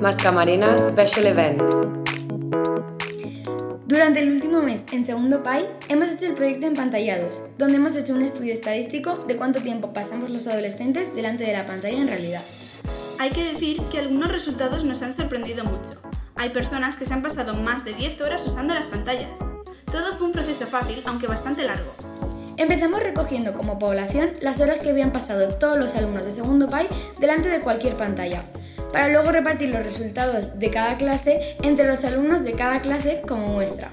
Mascamarina Special Events. Durante el último mes en segundo PAI hemos hecho el proyecto Empantallados, donde hemos hecho un estudio estadístico de cuánto tiempo pasamos los adolescentes delante de la pantalla en realidad. Hay que decir que algunos resultados nos han sorprendido mucho. Hay personas que se han pasado más de 10 horas usando las pantallas. Todo fue un proceso fácil, aunque bastante largo. Empezamos recogiendo como población las horas que habían pasado todos los alumnos de segundo PAI delante de cualquier pantalla, para luego repartir los resultados de cada clase entre los alumnos de cada clase como muestra.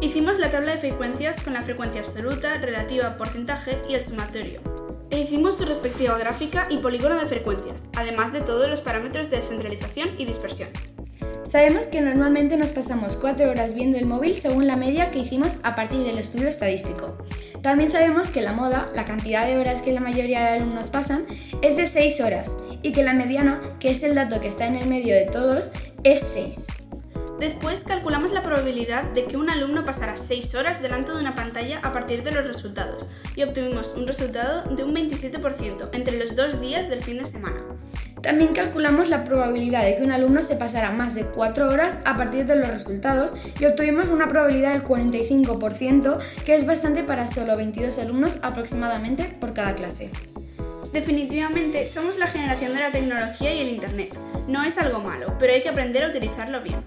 Hicimos la tabla de frecuencias con la frecuencia absoluta, relativa, porcentaje y el sumatorio. E hicimos su respectiva gráfica y polígono de frecuencias, además de todos los parámetros de centralización y dispersión. Sabemos que normalmente nos pasamos 4 horas viendo el móvil según la media que hicimos a partir del estudio estadístico. También sabemos que la moda, la cantidad de horas que la mayoría de alumnos pasan, es de 6 horas y que la mediana, que es el dato que está en el medio de todos, es 6. Después calculamos la probabilidad de que un alumno pasara 6 horas delante de una pantalla a partir de los resultados y obtuvimos un resultado de un 27% entre los dos días del fin de semana. También calculamos la probabilidad de que un alumno se pasara más de 4 horas a partir de los resultados y obtuvimos una probabilidad del 45%, que es bastante para solo 22 alumnos aproximadamente por cada clase. Definitivamente somos la generación de la tecnología y el Internet. No es algo malo, pero hay que aprender a utilizarlo bien.